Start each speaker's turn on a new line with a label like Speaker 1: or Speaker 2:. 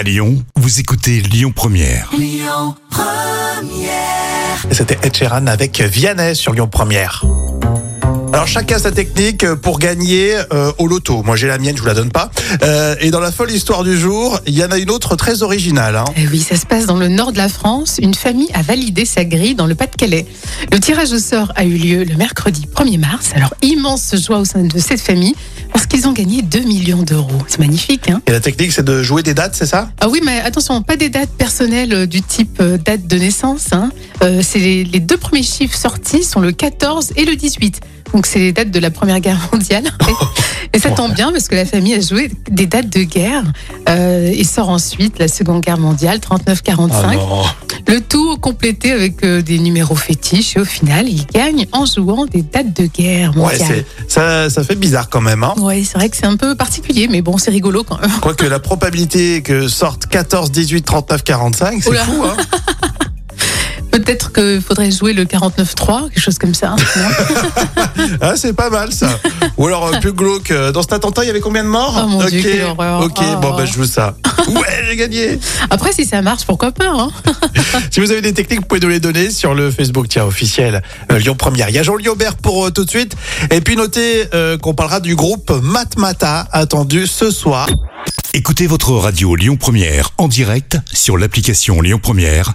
Speaker 1: À Lyon, vous écoutez Lyon Première.
Speaker 2: Et C'était Ed Sheeran avec Vianney sur Lyon Première. Alors chacun sa technique pour gagner euh, au loto. Moi j'ai la mienne, je vous la donne pas. Euh, et dans la folle histoire du jour, il y en a une autre très originale. hein.
Speaker 3: Eh oui, ça se passe dans le nord de la France. Une famille a validé sa grille dans le Pas-de-Calais. Le tirage au sort a eu lieu le mercredi 1er mars. Alors, immense joie au sein de cette famille parce qu'ils ont gagné 2 millions d'euros. C'est magnifique, hein
Speaker 2: Et la technique c'est de jouer des dates, c'est ça?
Speaker 3: Ah oui, mais attention, pas des dates personnelles euh, du type euh, date de naissance. Hein. Euh, c'est les, les deux premiers chiffres sortis sont le 14 et le 18. Donc c'est les dates de la Première Guerre mondiale. Et ça tombe bien parce que la famille a joué des dates de guerre euh, et sort ensuite la Seconde Guerre mondiale, 39-45.
Speaker 2: Ah non.
Speaker 3: Le tout complété avec euh, des numéros fétiches et au final, ils gagnent en jouant des dates de guerre
Speaker 2: Ouais,
Speaker 3: mondiale.
Speaker 2: c'est ça, ça fait bizarre quand même. Hein.
Speaker 3: Ouais, c'est vrai que c'est un peu particulier, mais bon, c'est rigolo quand même.
Speaker 2: Quoique la probabilité que sorte 14, 18, 39, 45, c'est
Speaker 3: Oula.
Speaker 2: fou. Hein
Speaker 3: Peut-être qu'il faudrait jouer le 49-3, quelque chose comme ça. non
Speaker 2: ah, c'est pas mal ça. Ou alors euh, plus glauque. euh, Dans cet attentat, il y avait combien de morts?
Speaker 3: Oh, mon
Speaker 2: Ok,
Speaker 3: Dieu, quelle horreur.
Speaker 2: ok.
Speaker 3: Oh.
Speaker 2: Bon, bah je joue ça. Ouais, j'ai gagné.
Speaker 3: Après, si ça marche, pourquoi pas hein
Speaker 2: Si vous avez des techniques, vous pouvez nous les donner sur le Facebook tiens, officiel euh, Lyon Première. Il y a Jean Liobert pour euh, tout de suite. Et puis notez euh, qu'on parlera du groupe Matmata attendu ce soir.
Speaker 1: Écoutez votre radio Lyon Première en direct sur l'application Lyon Première,